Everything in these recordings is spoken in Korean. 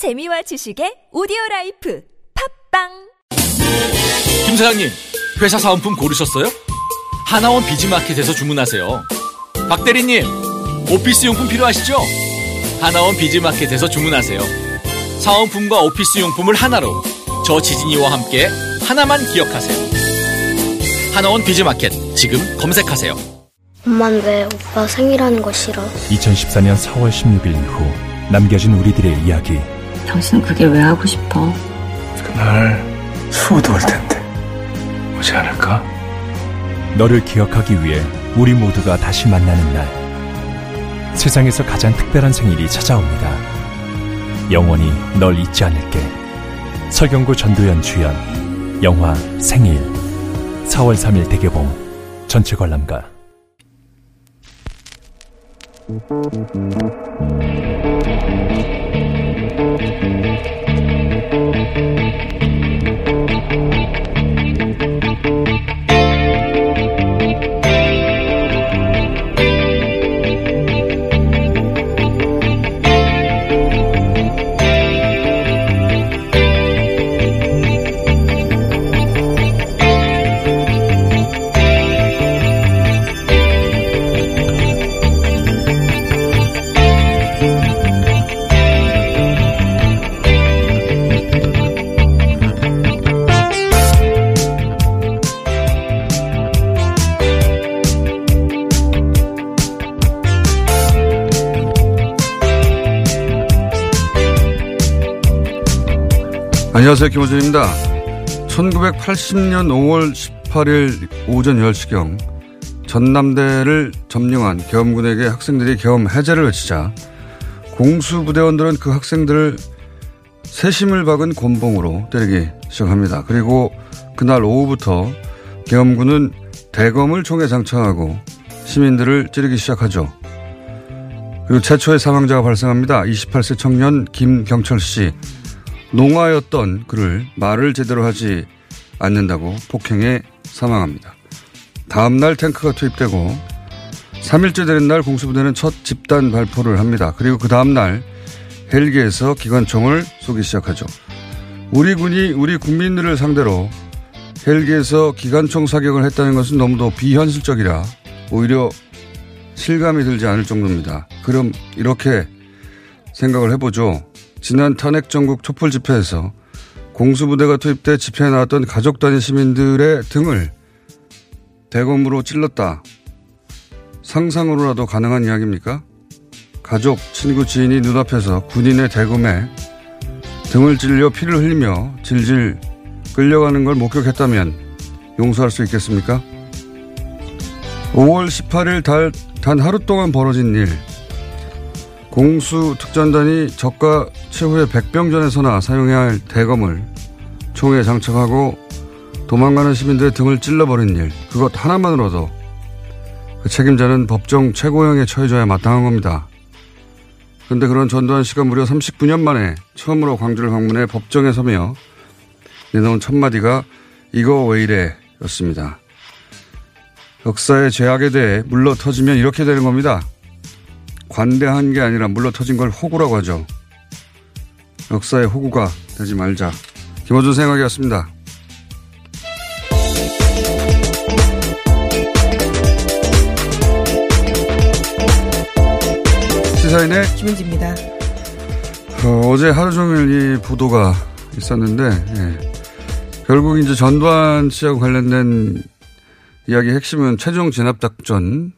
재미와 지식의 오디오 라이프 팟빵 김 사장님, 회사 사은품 고르셨어요? 하나원 비즈마켓에서 주문하세요. 박 대리님, 오피스 용품 필요하시죠? 하나원 비즈마켓에서 주문하세요. 사은품과 오피스 용품을 하나로 저 지진이와 함께 하나만 기억하세요. 하나원 비즈마켓 지금 검색하세요. 엄만 왜 오빠 생일하는 거 싫어? 2014년 4월 16일 이후 남겨진 우리들의 이야기 당신은 그게 왜 하고 싶어? 그날 수호도 올 텐데. 오지 않을까? 너를 기억하기 위해 우리 모두가 다시 만나는 날. 세상에서 가장 특별한 생일이 찾아옵니다. 영원히 널 잊지 않을게. 설경구 전도연 주연. 영화 생일. 4월 3일 대개봉. 전체 관람가 안녕하세요. 김호준입니다. 1980년 5월 18일 오전 10시경 전남대를 점령한 계엄군에게 학생들이 계엄 해제를 외치자 공수부대원들은 그 학생들을 세심을 박은 곤봉으로 때리기 시작합니다. 그리고 그날 오후부터 계엄군은 대검을 총에 장착하고 시민들을 찌르기 시작하죠. 그리고 최초의 사망자가 발생합니다. 28세 청년 김경철 씨. 농아였던 그를 말을 제대로 하지 않는다고 폭행해 사망합니다. 다음날 탱크가 투입되고 3일째 되는 날 공수부대는 첫 집단 발포를 합니다. 그리고 그 다음날 헬기에서 기관총을 쏘기 시작하죠. 우리 군이 우리 국민들을 상대로 헬기에서 기관총 사격을 했다는 것은 너무도 비현실적이라 오히려 실감이 들지 않을 정도입니다. 그럼 이렇게 생각을 해보죠. 지난 탄핵 전국 촛불 집회에서 공수부대가 투입돼 집회에 나왔던 가족 단위 시민들의 등을 대검으로 찔렀다. 상상으로라도 가능한 이야기입니까? 가족, 친구, 지인이 눈앞에서 군인의 대검에 등을 찔려 피를 흘리며 질질 끌려가는 걸 목격했다면 용서할 수 있겠습니까? 5월 18일 달, 단 하루 동안 벌어진 일. 공수 특전단이 적과 최후의 백병전에서나 사용해야 할 대검을 총에 장착하고 도망가는 시민들의 등을 찔러버린 일. 그것 하나만으로도 그 책임자는 법정 최고형에 처해져야 마땅한 겁니다. 그런데 그런 전두환 씨가 무려 39년 만에 처음으로 광주를 방문해 법정에 서며 내놓은 첫 마디가 이거 왜 이래 였습니다. 역사의 죄악에 대해 물러 터지면 이렇게 되는 겁니다. 관대한 게 아니라 물러 터진 걸 호구라고 하죠. 역사의 호구가 되지 말자. 김호준 생각이었습니다. 시사인의 김은지입니다. 어, 제 하루 종일 이 보도가 있었는데 예. 결국 이제 전두환 씨하고 관련된 이야기 핵심은 최종 진압 작전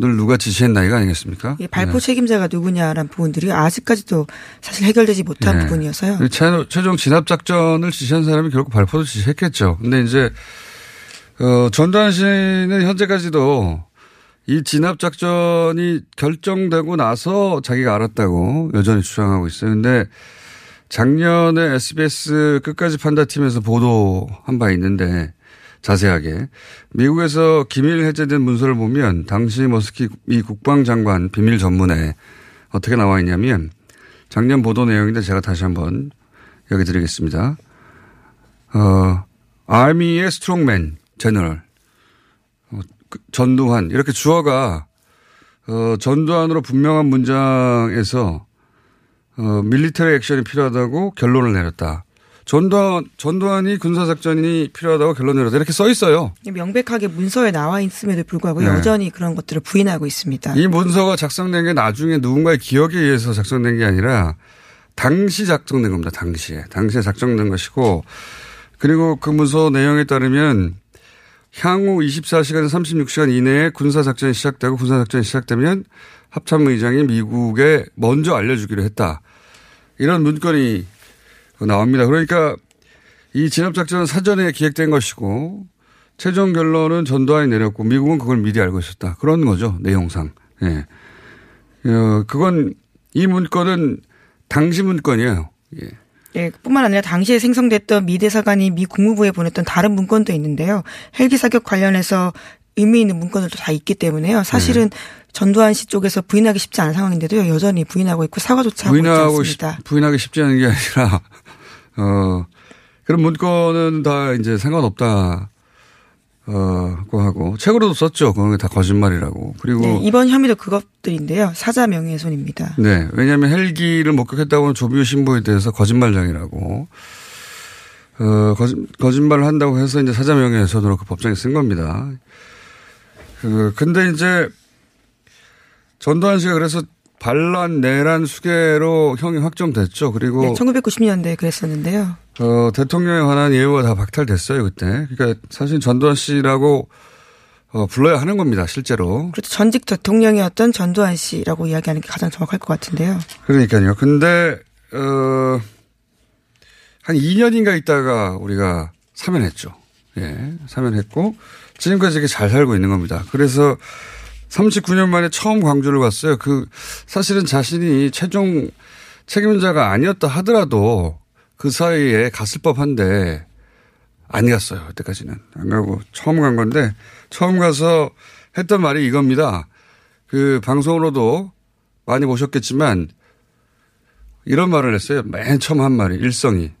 늘 누가 지시했나 이거 아니겠습니까? 예, 발포 네. 책임자가 누구냐라는 부분들이 아직까지도 사실 해결되지 못한 네. 부분이어서요. 최종 진압 작전을 지시한 사람이 결국 발포도 지시했겠죠. 근데 이제 어, 전두환 씨는 현재까지도 이 진압 작전이 결정되고 나서 자기가 알았다고 여전히 주장하고 있어요. 근데 작년에 SBS 끝까지 판다팀에서 보도한 바 있는데 자세하게 미국에서 기밀 해제된 문서를 보면 당시 머스키 미 국방장관 비밀 전문에 어떻게 나와 있냐면 작년 보도 내용인데 제가 다시 한번 여기 드리겠습니다. 어, Army의 strongman General 어, 그 전두환 이렇게 주어가 어, 전두환으로 분명한 문장에서 어, 밀리터리 액션이 필요하다고 결론을 내렸다. 전두환, 전두환이 군사작전이 필요하다고 결론을 내렸다. 이렇게 써 있어요. 명백하게 문서에 나와 있음에도 불구하고 네. 여전히 그런 것들을 부인하고 있습니다. 이 문서가 작성된 게 나중에 누군가의 기억에 의해서 작성된 게 아니라 당시 작성된 겁니다. 당시에. 당시에 작성된 것이고 그리고 그 문서 내용에 따르면 향후 24시간 36시간 이내에 군사작전이 시작되고 군사작전이 시작되면 합참의장이 미국에 먼저 알려주기로 했다. 이런 문건이 나옵니다. 그러니까 이 진압작전은 사전에 기획된 것이고 최종 결론은 전두환이 내렸고 미국은 그걸 미리 알고 있었다. 그런 거죠. 내용상. 예. 어, 그건 이 문건은 당시 문건이에요. 예. 예, 뿐만 아니라 당시에 생성됐던 미 대사관이 미 국무부에 보냈던 다른 문건도 있는데요. 헬기 사격 관련해서 의미 있는 문건들도 다 있기 때문에요. 사실은 네. 전두환 씨 쪽에서 부인하기 쉽지 않은 상황인데도 여전히 부인하고 있고 사과조차 하고 부인하고 싶, 않습니다. 부인하기 쉽지 않은 게 아니라 어 그런 문건은 다 이제 상관없다. 어고 하고 책으로도 썼죠. 그건 다 거짓말이라고. 그리고 네, 이번 혐의도 그것들인데요. 사자 명예훼손입니다. 네. 왜냐하면 헬기를 목격했다고는 조비오 신부에 대해서 거짓말장이라고. 어, 거짓, 거짓 말을 한다고 해서 이제 사자 명예훼손으로 그 법정에 쓴 겁니다. 그, 근데 이제 전두환 씨가 그래서 반란, 내란, 수계로 형이 확정됐죠. 그리고 네, 1990년대에 그랬었는데요. 어, 대통령에 관한 예우가 다 박탈됐어요, 그때. 그러니까 사실 전두환 씨라고 어, 불러야 하는 겁니다, 실제로. 그렇죠. 전직 대통령이었던 전두환 씨라고 이야기하는 게 가장 정확할 것 같은데요. 그러니까요. 근데, 어, 한 2년인가 있다가 우리가 사면했죠. 예, 사면했고, 지금까지 이렇게 잘 살고 있는 겁니다. 그래서 39년 만에 처음 광주를 갔어요. 그, 사실은 자신이 최종 책임자가 아니었다 하더라도 그 사이에 갔을 법한데 안 갔어요. 그때까지는. 안 가고 처음 간 건데 처음 가서 했던 말이 이겁니다. 그 방송으로도 많이 보셨겠지만 이런 말을 했어요. 맨 처음 한 말이 일성이.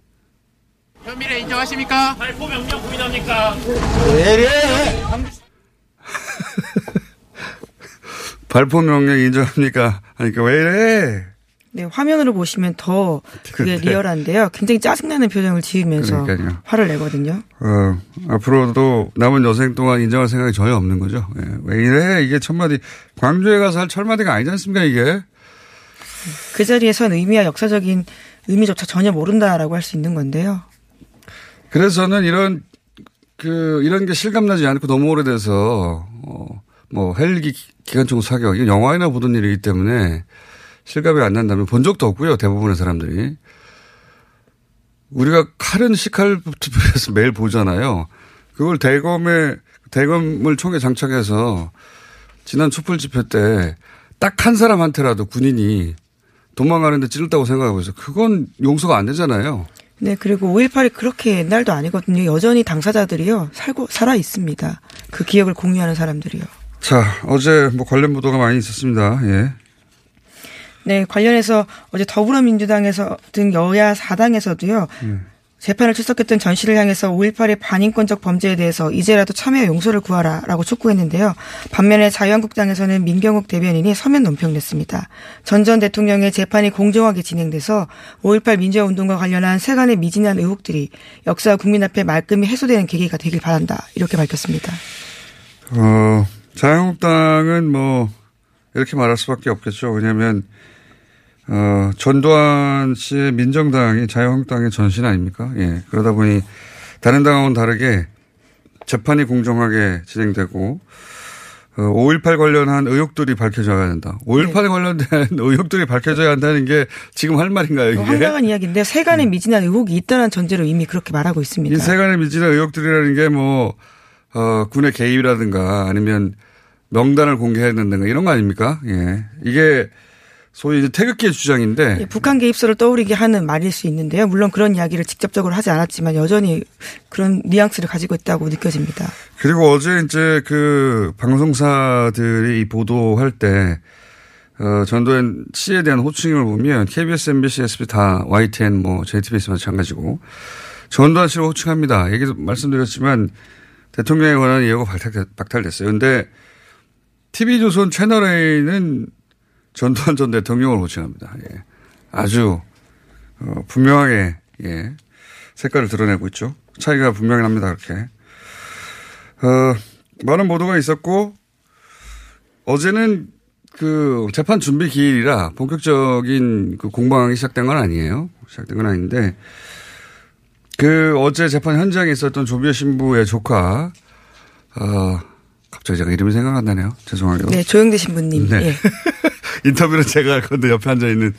혐의를 인정하십니까? 발포 명령 부인합니까? 발포 명령 인정합니까? 하니까 왜 이래? 네, 화면으로 보시면 더 그게 근데- 리얼한데요. 굉장히 짜증나는 표정을 지으면서 그러니까요. 화를 내거든요. 어, 앞으로도 남은 여생 동안 인정할 생각이 전혀 없는 거죠. 예. 왜 이래? 이게 첫마디. 광주에 가서 할 철마디가 아니지 않습니까, 이게? 그 자리에선 의미와 역사적인 의미조차 전혀 모른다라고 할 수 있는 건데요. 그래서 저는 이런, 그, 이런 게 실감나지 않고 너무 오래돼서, 어, 뭐, 헬기 기관총 사격, 이건 영화에나 보던 일이기 때문에 실감이 안 난다면 본 적도 없고요, 대부분의 사람들이. 우리가 칼은 시칼부터에서 매일 보잖아요. 그걸 대검에, 대검을 총에 장착해서 지난 촛불 집회 때 딱 한 사람한테라도 군인이 도망가는데 찔렀다고 생각하고 있어요. 그건 용서가 안 되잖아요. 네, 그리고 5.18이 그렇게 옛날도 아니거든요. 여전히 당사자들이요, 살고, 살아 있습니다. 그 기억을 공유하는 사람들이요. 자, 어제 뭐 관련 보도가 많이 있었습니다. 예. 네, 관련해서 어제 더불어민주당에서 등 여야 4당에서도요. 재판을 출석했던 전 씨를 향해서 5.18의 반인권적 범죄에 대해서 이제라도 참여 용서를 구하라라고 촉구했는데요. 반면에 자유한국당에서는 민경욱 대변인이 서면 논평냈습니다. 전 전 대통령의 재판이 공정하게 진행돼서 5.18 민주화 운동과 관련한 세간의 미진한 의혹들이 역사와 국민 앞에 말끔히 해소되는 계기가 되길 바란다. 이렇게 밝혔습니다. 어, 자유한국당은 뭐, 이렇게 말할 수밖에 없겠죠. 왜냐면, 어, 전두환 씨의 민정당이 자유한국당의 전신 아닙니까? 예. 그러다 보니, 다른 당하고는 다르게 재판이 공정하게 진행되고, 어, 5.18 관련한 의혹들이 밝혀져야 된다. 5.18에 관련된 의혹들이 밝혀져야 한다는 게 지금 할 말인가요, 이게? 황당한 이야기인데 세간의 미진한 의혹이 있다는 전제로 이미 그렇게 말하고 있습니다. 이 세간의 미진한 의혹들이라는 게 뭐, 어, 군의 개입이라든가 아니면 명단을 공개해야 된다든가 이런 거 아닙니까? 예. 이게 소위 이제 태극기의 주장인데 예, 북한 개입설을 떠오르게 하는 말일 수 있는데요. 물론 그런 이야기를 직접적으로 하지 않았지만 여전히 그런 뉘앙스를 가지고 있다고 느껴집니다. 그리고 어제 이제 그 방송사들이 이 보도할 때 어, 전두환 씨에 대한 호칭을 보면 KBS, MBC, SBS 다 YTN 뭐 JTBS 마찬가지고 전두환 씨를 호칭합니다. 얘기도 말씀드렸지만 대통령에 관한 박탈, 박탈됐어요. 근데 TV조선 채널A는 전두환 전 대통령을 호칭합니다. 예. 아주 어, 분명하게 예, 색깔을 드러내고 있죠. 차이가 분명히 납니다. 그렇게 어, 많은 보도가 있었고 어제는 그 재판 준비 기일이라 본격적인 그 공방이 시작된 건 아니에요. 시작된 건 아닌데 그 어제 재판 현장에 있었던 조비오 신부의 조카 어, 갑자기 제가 이름이 생각 안 나네요. 죄송하게요. 네, 조영대 신부님. 네. 예. 인터뷰는 제가 할 건데 옆에 앉아 있는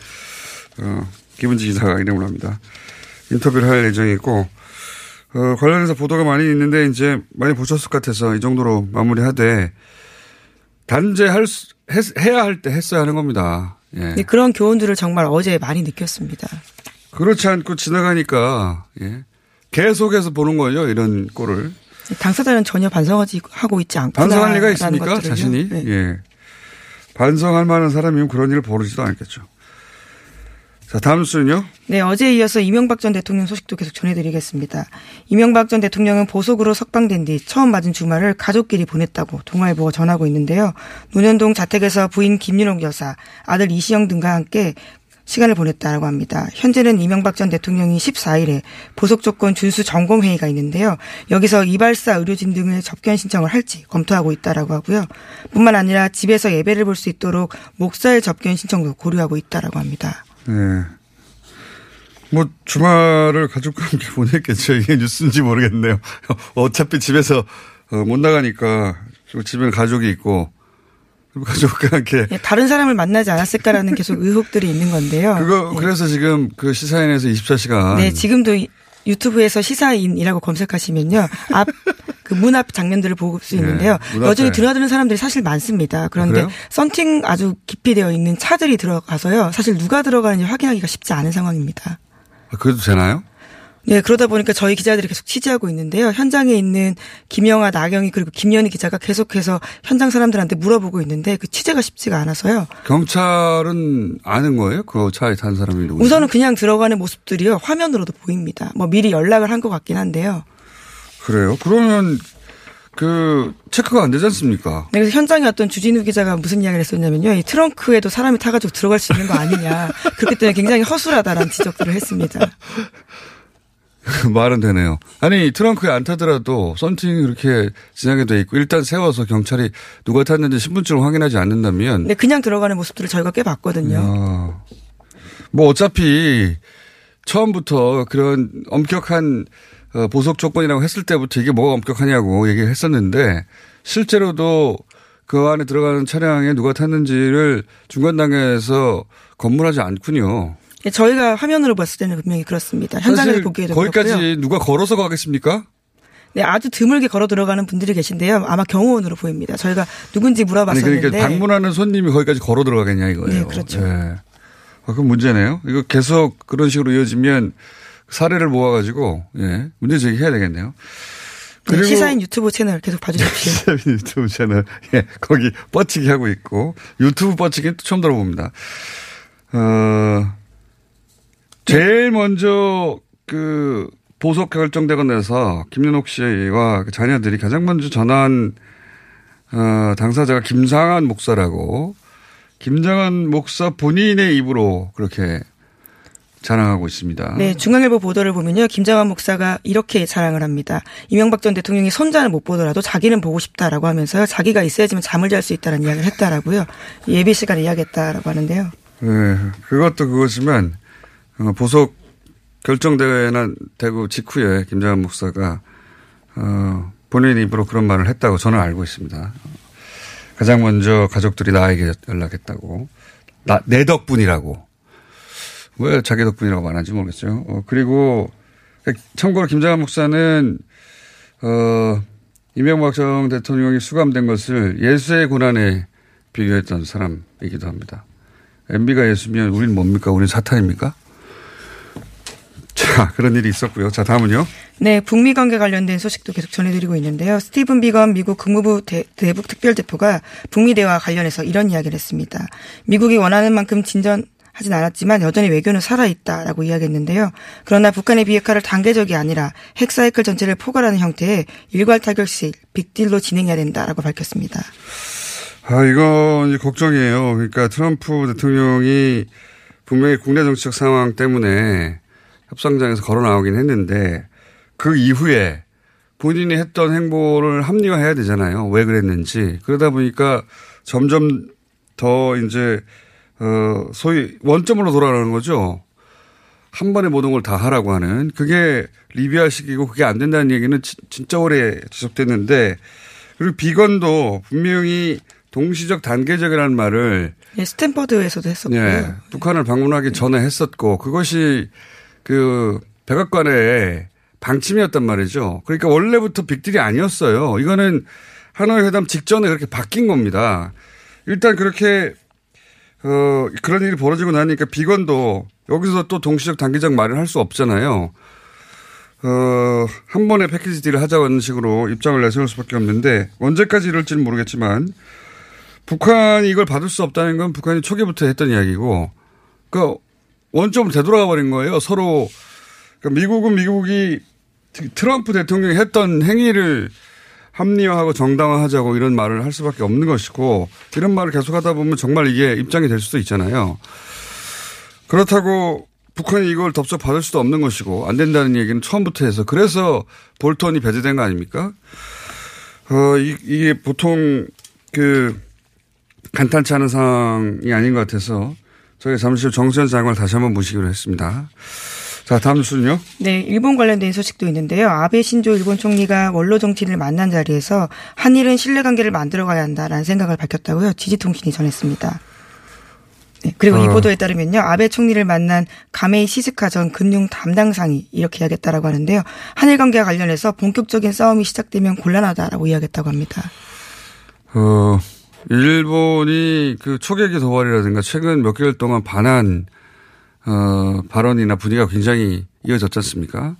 어, 김은지 기사가 이름을 합니다. 인터뷰를 할 예정이고 어, 관련해서 보도가 많이 있는데 이제 많이 보셨을 것 같아서 이 정도로 마무리하되 단죄할 해야 할 때 했어야 하는 겁니다. 예. 네, 그런 교훈들을 정말 어제 많이 느꼈습니다. 그렇지 않고 지나가니까 예. 계속해서 보는 거죠 이런 꼴을 당사자는 전혀 반성하지 하고 있지 않구나. 반성할 리가 있습니까 자신이 네. 예. 반성할 만한 사람이면 그런 일을 벌이지도 않겠죠. 자 다음 수는요. 네, 어제에 이어서 이명박 전 대통령 소식도 계속 전해드리겠습니다. 이명박 전 대통령은 보석으로 석방된 뒤 처음 맞은 주말을 가족끼리 보냈다고 동아일보가 전하고 있는데요. 논현동 자택에서 부인 김윤옥 여사, 아들 이시영 등과 함께 시간을 보냈다라고 합니다. 현재는 이명박 전 대통령이 14일에 보석 조건 준수 점검 회의가 있는데요. 여기서 이발사 의료진 등의 접견 신청을 할지 검토하고 있다라고 하고요. 뿐만 아니라 집에서 예배를 볼 수 있도록 목사의 접견 신청도 고려하고 있다라고 합니다. 네. 뭐 주말을 가족과 함께 보냈겠죠. 이게 뉴스인지 모르겠네요. 어차피 집에서 어, 못 나가니까 집에는 가족이 있고 가족과 함께 예, 다른 사람을 만나지 않았을까라는 계속 의혹들이 있는 건데요. 그거 예. 그래서 지금 그 시사인에서 24시간 네, 지금도 이- 유튜브에서 시사인이라고 검색하시면요. 앞, 그 문 앞 장면들을 볼수 네, 있는데요. 문 여전히. 드나드는 사람들이 사실 많습니다. 그런데 그래요? 썬팅 아주 깊이 되어 있는 차들이 들어가서요. 사실 누가 들어가는지 확인하기가 쉽지 않은 상황입니다. 아, 그래도 되나요? 네, 그러다 보니까 저희 기자들이 계속 취재하고 있는데요. 현장에 있는 김영아, 나경희 그리고 김연희 기자가 계속해서 현장 사람들한테 물어보고 있는데 그 취재가 쉽지가 않아서요. 경찰은 아는 거예요? 그 차에 탄 사람이 누구? 우선은 그냥 들어가는 모습들이요. 화면으로도 보입니다. 뭐 미리 연락을 한 것 같긴 한데요. 그래요? 그러면 그 체크가 안 되지 않습니까? 네, 그래서 현장에 어떤 주진우 기자가 무슨 이야기를 했었냐면요. 이 트렁크에도 사람이 타가지고 들어갈 수 있는 거 아니냐. 그렇기 때문에 굉장히 허술하다라는 지적들을 했습니다. 말은 되네요. 아니 트렁크에 안 타더라도 썬팅이 그렇게 진하게 돼 있고 일단 세워서 경찰이 누가 탔는지 신분증을 확인하지 않는다면 네, 그냥 들어가는 모습들을 저희가 꽤 봤거든요. 아, 뭐 어차피 처음부터 그런 엄격한 어, 보석 조건이라고 했을 때부터 이게 뭐가 엄격하냐고 얘기를 했었는데 실제로도 그 안에 들어가는 차량에 누가 탔는지를 중간 단계에서 검문하지 않군요. 네, 저희가 화면으로 봤을 때는 분명히 그렇습니다. 현장에서 보기에도 거기까지 그렇고요. 누가 걸어서 가겠습니까? 네, 아주 드물게 걸어 들어가는 분들이 계신데요. 아마 경호원으로 보입니다. 저희가 누군지 아니 물어봤었는데 그러니까 방문하는 손님이 거기까지 걸어 들어가겠냐 이거예요. 네, 그렇죠. 예. 아, 그건 문제네요. 이거 계속 그런 식으로 이어지면 사례를 모아가지고 예 문제 제기해야 되겠네요. 네, 시사인 유튜브 채널 계속 봐주십시오. 시사인 유튜브 채널 예 거기 뻗치기 하고 있고 유튜브 뻗치기는 또 처음 들어봅니다. 어 제일 먼저 그 보석 결정되고 나서 김윤옥 씨와 그 자녀들이 가장 먼저 전한 어, 당사자가 김상한 목사라고 김장한 목사 본인의 입으로 그렇게 자랑하고 있습니다. 네, 중앙일보 보도를 보면요. 김장환 목사가 이렇게 자랑을 합니다. 이명박 전 대통령이 손자는 못 보더라도 자기는 보고 싶다라고 하면서요. 자기가 있어야지만 잠을 잘 수 있다는 이야기를 했다라고요. 예비 시간에 이야기했다라고 하는데요. 네, 그것도 어, 보석 결정되나 되고 직후에 김장한 목사가 어, 본인 입으로 그런 말을 했다고 저는 알고 있습니다. 가장 먼저 가족들이 나에게 연락했다고 나, 내 덕분이라고 왜 자기 덕분이라고 말하는지 모르겠어요. 어, 그리고 참고로 김장한 목사는 어, 이명박 전 대통령이 수감된 것을 예수의 고난에 비교했던 사람이기도 합니다. MB가 예수면 우리는 뭡니까? 우리는 사탄입니까? 자, 그런 일이 있었고요. 자, 다음은요. 네, 북미 관계 관련된 소식도 계속 전해드리고 있는데요. 스티븐 비건 미국 국무부 대, 북 특별대표가 북미 대화 관련해서 이런 이야기를 했습니다. 미국이 원하는 만큼 진전 하진 않았지만 여전히 외교는 살아있다라고 이야기했는데요. 그러나 북한의 비핵화를 단계적이 아니라 핵사이클 전체를 포괄하는 형태의 일괄 타결식 빅딜로 진행해야 된다라고 밝혔습니다. 아, 이제 걱정이에요. 그러니까 트럼프 대통령이 분명히 국내 정치적 상황 때문에 협상장에서 걸어 나오긴 했는데 그 이후에 본인이 했던 행보를 합리화해야 되잖아요. 왜 그랬는지. 그러다 보니까 점점 더 이제 어 소위 원점으로 돌아가는 거죠. 한 번에 모든 걸 다 하라고 하는 그게 리비아식이고 그게 안 된다는 얘기는 지, 진짜 오래 지속됐는데 그리고 비건도 분명히 동시적 단계적이라는 말을 예, 스탠퍼드에서도 했었고요. 예, 북한을 방문하기 전에 했었고 그것이 그 백악관의 방침이었단 말이죠. 그러니까 원래부터 빅딜이 아니었어요. 이거는 하노이 회담 직전에 그렇게 바뀐 겁니다. 일단 그렇게 어 그런 일이 벌어지고 나니까 비건도 여기서 또 동시적 단계적 말을 할 수 없잖아요. 어, 한 번에 패키지 딜을 하자고 하는 식으로 입장을 내세울 수밖에 없는데 언제까지 이럴지는 모르겠지만 북한이 이걸 받을 수 없다는 건 북한이 초기부터 했던 이야기고 그 원점으로 되돌아가 버린 거예요. 서로 그러니까 미국은 미국이 트럼프 대통령이 했던 행위를 합리화하고 정당화하자고 이런 말을 할 수밖에 없는 것이고 이런 말을 계속하다 보면 정말 이게 입장이 될 수도 있잖아요. 그렇다고 북한이 이걸 덥석 받을 수도 없는 것이고 안 된다는 얘기는 처음부터 해서 그래서 볼턴이 배제된 거 아닙니까? 어, 이, 이게 보통 그 간단치 않은 상황이 아닌 것 같아서 저희 잠시 후 정세현 장관을 다시 한번 모시기로 했습니다. 자, 다음 뉴스는요? 네, 일본 관련된 소식도 있는데요. 아베 신조 일본 총리가 원로 정치인을 만난 자리에서 한일은 신뢰관계를 만들어가야 한다라는 생각을 밝혔다고요. 지지통신이 전했습니다. 네, 그리고 어. 이 보도에 따르면요. 아베 총리를 만난 가메이 시즈카 전 금융 담당상이 이렇게 이야기했다라고 하는데요. 한일 관계와 관련해서 본격적인 싸움이 시작되면 곤란하다라고 이야기했다고 합니다. 어, 일본이 그 초계기 도발이라든가 최근 몇 개월 동안 반한 어, 발언이나 분위기가 굉장히 이어졌지 않습니까?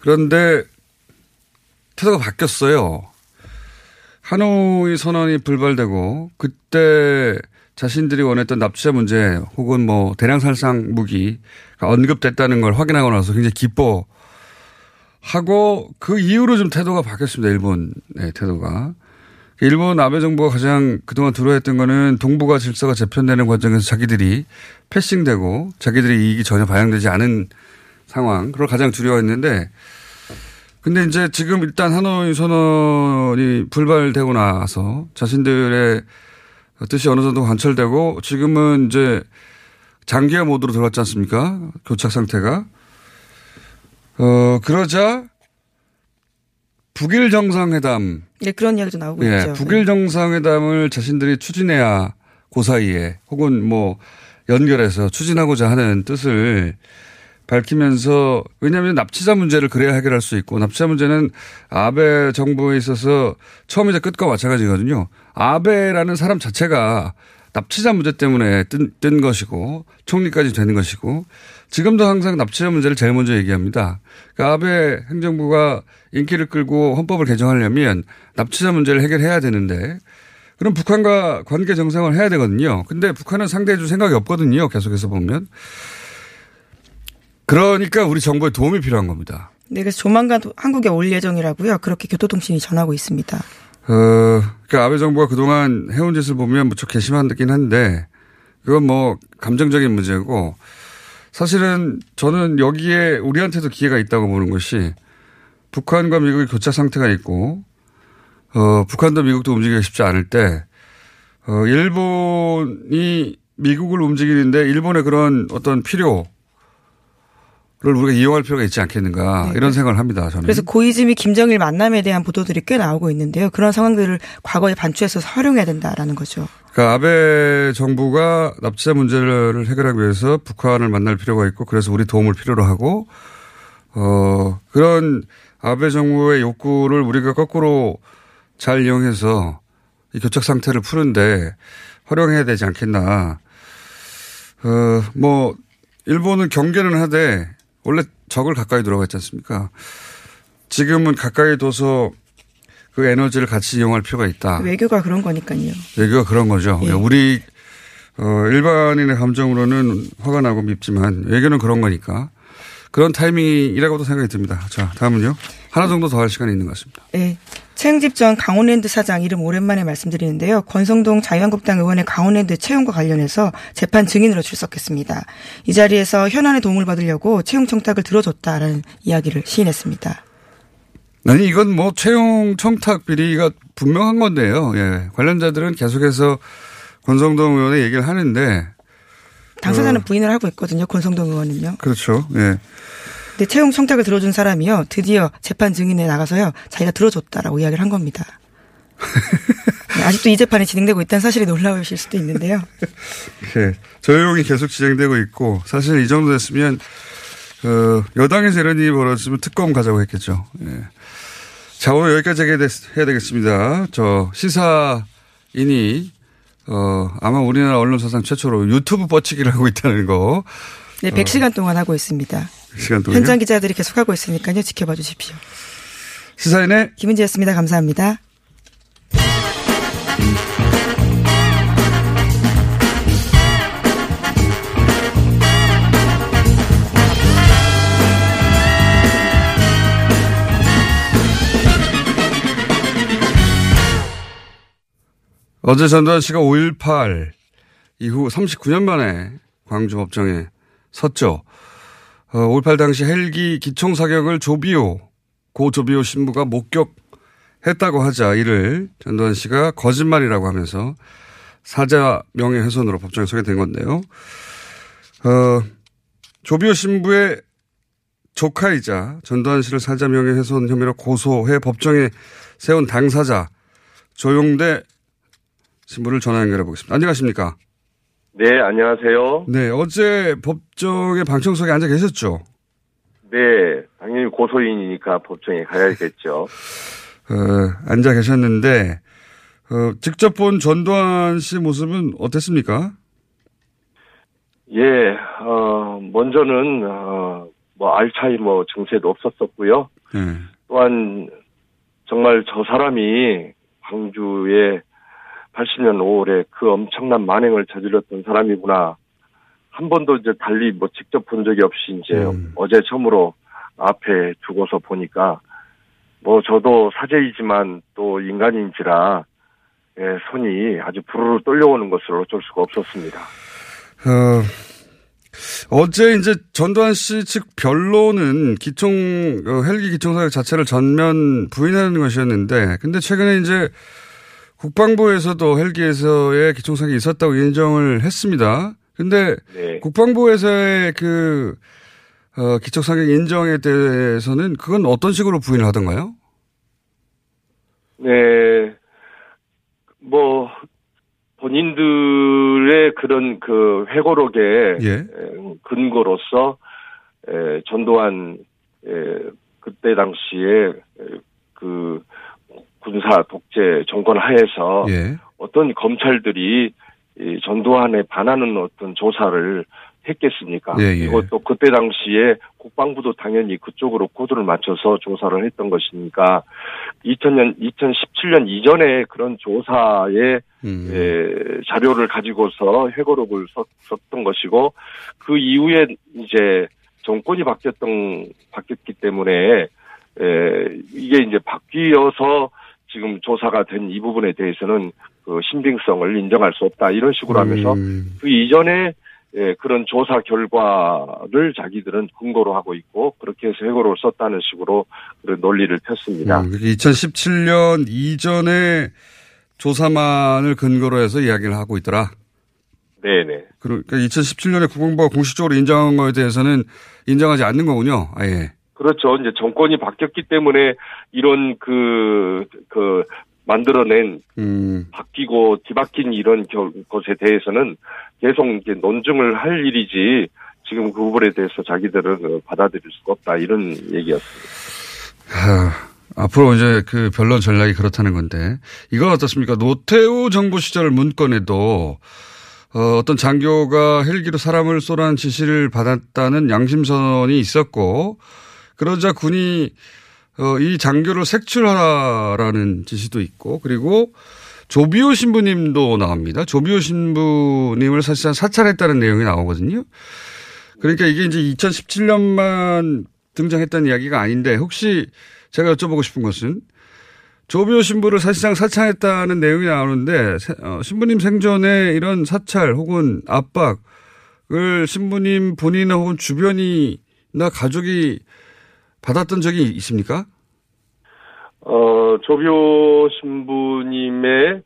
그런데 태도가 바뀌었어요. 하노이 선언이 불발되고 그때 자신들이 원했던 납치자 문제 혹은 뭐 대량 살상 무기가 언급됐다는 걸 확인하고 나서 굉장히 기뻐하고 그 이후로 좀 태도가 바뀌었습니다. 일본의 태도가. 일본 아베 정부가 가장 그동안 두려워했던 거는 동북아 질서가 재편되는 과정에서 자기들이 패싱되고 자기들의 이익이 전혀 반영되지 않은 상황, 그걸 가장 두려워했는데 근데 이제 지금 일단 하노이 선언이 불발되고 나서 자신들의 뜻이 어느 정도 관철되고 지금은 이제 장기화 모드로 들어갔지 않습니까? 교착 상태가. 어, 그러자 북일 정상회담. 네, 그런 이야기도 나오고 예, 있죠. 북일 정상회담을 자신들이 추진해야 그 사이에 혹은 뭐 연결해서 추진하고자 하는 뜻을 밝히면서 왜냐하면 납치자 문제를 그래야 해결할 수 있고 납치자 문제는 아베 정부에 있어서 처음이자 끝과 마찬가지거든요. 아베라는 사람 자체가 납치자 문제 때문에 뜬, 뜬 것이고 총리까지 되는 것이고 지금도 항상 납치자 문제를 제일 먼저 얘기합니다. 그러니까 아베 행정부가 인기를 끌고 헌법을 개정하려면 납치자 문제를 해결해야 되는데 그럼 북한과 관계 정상을 해야 되거든요. 근데 북한은 상대해 줄 생각이 없거든요. 계속해서 보면. 그러니까 우리 정부의 도움이 필요한 겁니다. 네, 그래서 조만간 한국에 올 예정이라고요. 그렇게 교토통신이 전하고 있습니다. 어, 그러니까 아베 정부가 그동안 해온 짓을 보면 무척 괘씸하긴 한데 그건 뭐 감정적인 문제고 사실은 저는 여기에 우리한테도 기회가 있다고 보는 것이 북한과 미국의 교차 상태가 있고 어, 북한도 미국도 움직이기 쉽지 않을 때 어, 일본이 미국을 움직이는데 일본의 그런 어떤 필요 를 우리가 이용할 필요가 있지 않겠는가 네. 이런 생각을 합니다. 저는. 그래서 고이즈미 김정일 만남에 대한 보도들이 꽤 나오고 있는데요. 그런 상황들을 과거에 반추해서 활용해야 된다라는 거죠. 그러니까 아베 정부가 납치자 문제를 해결하기 위해서 북한을 만날 필요가 있고 그래서 우리 도움을 필요로 하고 어 그런 아베 정부의 욕구를 우리가 거꾸로 잘 이용해서 이 교착 상태를 푸는데 활용해야 되지 않겠나. 어뭐 일본은 경계는 하되 원래 적을 가까이 들어가 있지 않습니까? 지금은 가까이 둬서 그 에너지를 같이 이용할 필요가 있다. 외교가 그런 거니까요. 외교가 그런 거죠. 예. 우리 어, 일반인의 감정으로는 화가 나고 밉지만 외교는 그런 거니까 그런 타이밍이라고도 생각이 듭니다. 자, 다음은요. 하나 정도 더 할 시간이 있는 것 같습니다. 네. 채용집 전 강원랜드 사장 이름 오랜만에 말씀드리는데요. 권성동 자유한국당 의원의 강원랜드 채용과 관련해서 재판 증인으로 출석했습니다. 이 자리에서 현안에 도움을 받으려고 채용 청탁을 들어줬다라는 이야기를 시인했습니다. 아니 이건 뭐 채용 청탁 비리가 분명한 건데요. 예. 관련자들은 계속해서 권성동 의원의 얘기를 하는데 당사자는 어. 부인을 하고 있거든요. 권성동 의원은요. 그렇죠. 예. 근데 채용 청탁을 들어준 사람이요. 드디어 재판 증인에 나가서요. 자기가 들어줬다라고 이야기를 한 겁니다. 네, 아직도 이 재판이 진행되고 있다는 사실이 놀라우실 수도 있는데요. 예. 조용히 계속 진행되고 있고 사실 이 정도 됐으면 어, 여당에서 이런 일이 벌어졌으면 특검 가자고 했겠죠. 예. 자 오늘 여기까지 해야, 되겠습니다. 저 시사인이 어, 아마 우리나라 언론 사상 최초로 유튜브 뻗치기를 하고 있다는 거 네, 100시간 동안 하고 있습니다. 시간 동안 현장 기자들이 계속 하고 있으니까요. 지켜봐 주십시오. 시사인의 김은지였습니다. 감사합니다. 어제 전두환 씨가 5.18 이후 39년 만에 광주 법정에 섰죠. 어, 5.18 당시 헬기 기총 사격을 조비오, 고 조비오 신부가 목격했다고 하자 이를 전두환 씨가 거짓말이라고 하면서 사자 명예훼손으로 법정에 서게 된 건데요. 어, 조비오 신부의 조카이자 전두환 씨를 사자 명예훼손 혐의로 고소해 법정에 세운 당사자 조용대 신부를 전화 연결해 보겠습니다. 안녕하십니까? 네, 안녕하세요. 네, 어제 법정에 방청석에 앉아 계셨죠? 네, 당연히 고소인이니까 법정에 가야겠죠. 어, 앉아 계셨는데, 어, 직접 본 전두환 씨 모습은 어땠습니까? 예, 어, 먼저는, 어, 뭐, 알츠하이머 증세도 없었었고요. 네. 또한, 정말 저 사람이 광주에 80년 5월에 그 엄청난 만행을 저질렀던 사람이구나. 한 번도 이제 달리 뭐 직접 본 적이 없이 이제 음. 어제 처음으로 앞에 두고서 보니까 뭐 저도 사제이지만 또 인간인지라 예, 손이 아주 부르르 떨려오는 것을 어쩔 수가 없었습니다. 어, 어제 이제 전두환 씨 측 변론은 기총, 어, 헬기 기총 사격 자체를 전면 부인하는 것이었는데, 근데 최근에 이제 국방부에서도 헬기에서의 기총 사격이 있었다고 인정을 했습니다. 근데 네. 국방부에서의 그, 어, 기총 사격 인정에 대해서는 그건 어떤 식으로 부인을 하던가요? 네, 뭐 본인들의 그런 그 회고록의 예. 에, 근거로서 에, 전두환 에, 그때 당시에 에, 그 군사 독재 정권 하에서 예. 어떤 검찰들이 이 전두환에 반하는 어떤 조사를 했겠습니까? 예, 예. 그리고 또 그때 당시에 국방부도 당연히 그쪽으로 코드를 맞춰서 조사를 했던 것이니까 2000년, 2017년 이전에 그런 조사에 음. 에, 자료를 가지고서 회고록을 썼, 썼던 것이고 그 이후에 이제 정권이 바뀌었던 바뀌었기 때문에 에, 이게 이제 바뀌어서 지금 조사가 된 이 부분에 대해서는 그 신빙성을 인정할 수 없다 이런 식으로 하면서 음. 그 이전에 예, 그런 조사 결과를 자기들은 근거로 하고 있고 그렇게 해서 회고록을 썼다는 식으로 그런 논리를 폈습니다. 음, 2017년 이전에 조사만을 근거로 해서 이야기를 하고 있더라. 네네. 그러니까 2017년에 국방부가 공식적으로 인정한 거에 대해서는 인정하지 않는 거군요. 아예. 그렇죠. 이제 정권이 바뀌었기 때문에 이런 그, 그, 만들어낸 음, 바뀌고 뒤바뀐 이런 겨- 것에 대해서는 계속 이제 논증을 할 일이지 지금 그 부분에 대해서 자기들은 어, 받아들일 수가 없다 이런 얘기였습니다. 하, 앞으로 이제 그 변론 전략이 그렇다는 건데 이건 어떻습니까? 노태우 정부 시절 문건에도 어, 어떤 장교가 헬기로 사람을 쏘라는 지시를 받았다는 양심선언이 있었고 그러자 군이 어, 이 장교를 색출하라라는 지시도 있고 그리고 조비오 신부님도 나옵니다. 조비오 신부님을 사실상 사찰했다는 내용이 나오거든요. 그러니까 이게 이제 2017년만 등장했다는 이야기가 아닌데 혹시 제가 여쭤보고 싶은 것은 조비오 신부를 사실상 사찰했다는 내용이 나오는데 어, 신부님 생전에 이런 사찰 혹은 압박을 신부님 본인 혹은 주변이나 가족이 받았던 적이 있습니까? 어, 조비오 신부님의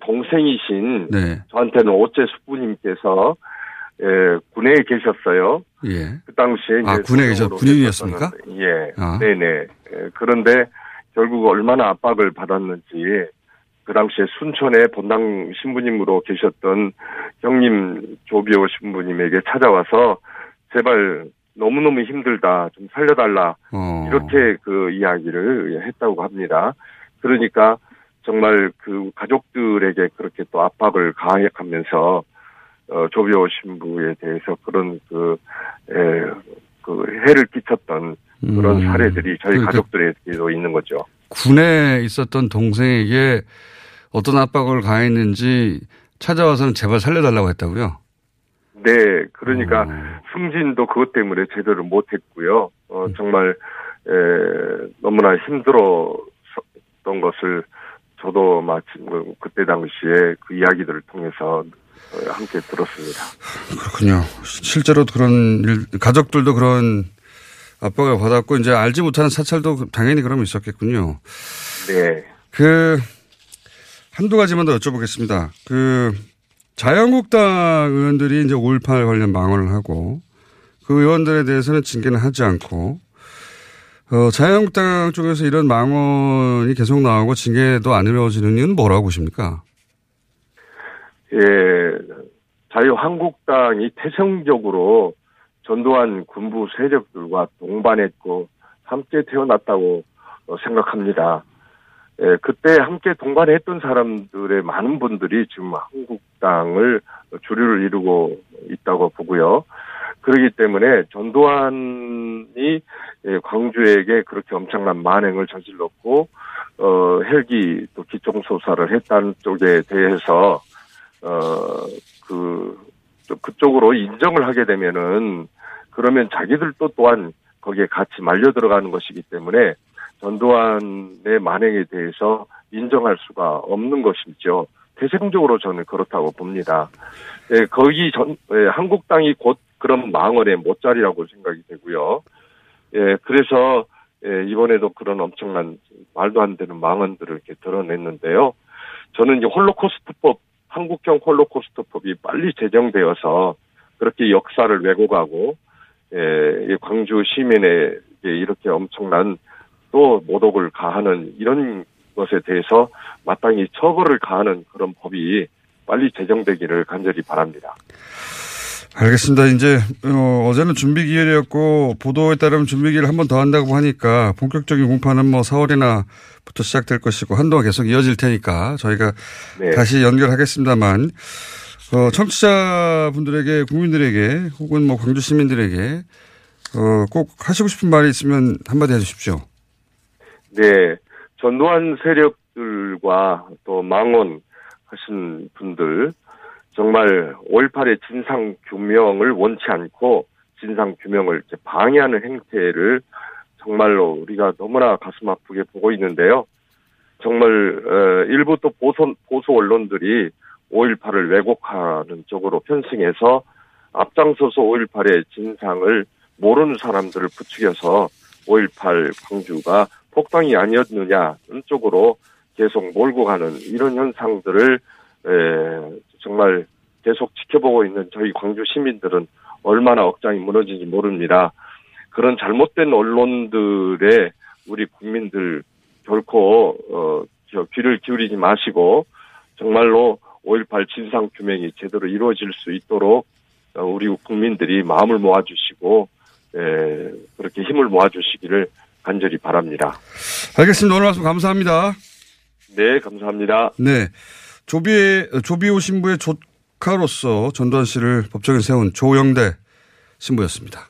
동생이신 네. 저한테는 오째 숙부님께서 예, 군에 계셨어요. 예. 그 당시에 아, 군에 계셨, 군인이었습니까? 예. 아. 네네. 예, 그런데 결국 얼마나 압박을 받았는지 그 당시에 순천의 본당 신부님으로 계셨던 형님 조비오 신부님에게 찾아와서 제발 너무너무 힘들다. 좀 살려달라. 어. 이렇게 그 이야기를 했다고 합니다. 그러니까 정말 그 가족들에게 그렇게 또 압박을 가하면서 어, 조비오 신부에 대해서 그런 그, 에, 그 해를 끼쳤던 그런 음. 사례들이 저희 그러니까 가족들에게도 있는 거죠. 군에 있었던 동생에게 어떤 압박을 가했는지 찾아와서는 제발 살려달라고 했다고요? 네, 그러니까 음. 승진도 그것 때문에 제대로 못했고요. 어, 음. 정말 에, 너무나 힘들었던 것을 저도 마침 그- 그때 당시에 그 이야기들을 통해서 어, 함께 들었습니다. 그렇군요. 실제로 그런 일, 가족들도 그런 압박을 받았고 이제 알지 못하는 사찰도 당연히 그럼 있었겠군요. 네. 그 한두 가지만 더 여쭤보겠습니다. 그 자유한국당 의원들이 이제 5.18 관련 망언을 하고 그 의원들에 대해서는 징계는 하지 않고 어, 자유한국당 쪽에서 이런 망언이 계속 나오고 징계도 안 이루어지는 이유는 뭐라고 보십니까? 예, 자유한국당이 태생적으로 전두환 군부 세력들과 동반했고 함께 태어났다고 어, 생각합니다. 예, 그때 함께 동반했던 사람들의 많은 분들이 지금 한국당을 주류를 이루고 있다고 보고요. 그렇기 때문에 전두환이 예, 광주에게 그렇게 엄청난 만행을 저질렀고 어, 헬기 또 기총 소사를 했다는 쪽에 대해서 어, 그, 또 그쪽으로 인정을 하게 되면은, 그러면 자기들도 또한 거기에 같이 말려 들어가는 것이기 때문에, 전두환의 만행에 대해서 인정할 수가 없는 것이죠. 태생적으로 저는 그렇다고 봅니다. 예, 거기 전, 예, 한국당이 곧 그런 망언의 못자리라고 생각이 되고요. 예, 그래서, 예, 이번에도 그런 엄청난 말도 안 되는 망언들을 이렇게 드러냈는데요. 저는 이제 홀로코스트법 한국형 홀로코스트법이 빨리 제정되어서 그렇게 역사를 왜곡하고 예, 이 광주 시민에게 이렇게 엄청난 또 모독을 가하는 이런 것에 대해서 마땅히 처벌을 가하는 그런 법이 빨리 제정되기를 간절히 바랍니다. 알겠습니다. 이제 어, 제는 준비 기일이었고 보도에 따르면 준비 기일 한 번 더 한다고 하니까 본격적인 공판은 뭐 4월이나부터 시작될 것이고 한동안 계속 이어질 테니까 저희가 네. 다시 연결하겠습니다만 어, 청취자분들에게 국민들에게 혹은 뭐 광주 시민들에게 어, 꼭 하시고 싶은 말이 있으면 한마디 해주십시오. 네, 전두환 세력들과 또 망언 하신 분들 정말 5.18의 진상 규명을 원치 않고 진상 규명을 방해하는 행태를 정말로 우리가 너무나 가슴 아프게 보고 있는데요. 정말 어, 일부 또 보수 보수 언론들이 5.18을 왜곡하는 쪽으로 편승해서 앞장서서 5.18의 진상을 모르는 사람들을 부추겨서 5.18 광주가 폭동이 아니었느냐는 쪽으로 계속 몰고 가는 이런 현상들을 에, 정말 계속 지켜보고 있는 저희 광주 시민들은 얼마나 억장이 무너지는지 모릅니다. 그런 잘못된 언론들의 우리 국민들 결코 어, 저 귀를 기울이지 마시고 정말로 5.18 진상 규명이 제대로 이루어질 수 있도록 어, 우리 국민들이 마음을 모아주시고 에, 그렇게 힘을 모아주시기를 간절히 바랍니다. 알겠습니다. 오늘 말씀 감사합니다. 네, 감사합니다. 네. 조비의, 조비오 신부의 조카로서 전두환 씨를 법정에 세운 조영대 신부였습니다.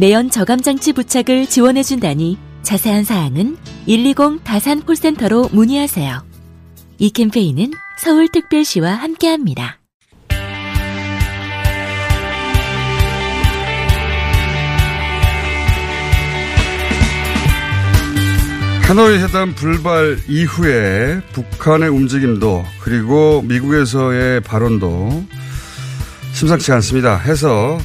내연 저감장치 부착을 지원해준다니 자세한 사항은 120 다산 콜센터로 문의하세요. 이 캠페인은 서울특별시와 함께합니다. 하노이 회담 불발 이후에 북한의 움직임도 그리고 미국에서의 발언도 심상치 않습니다. 해서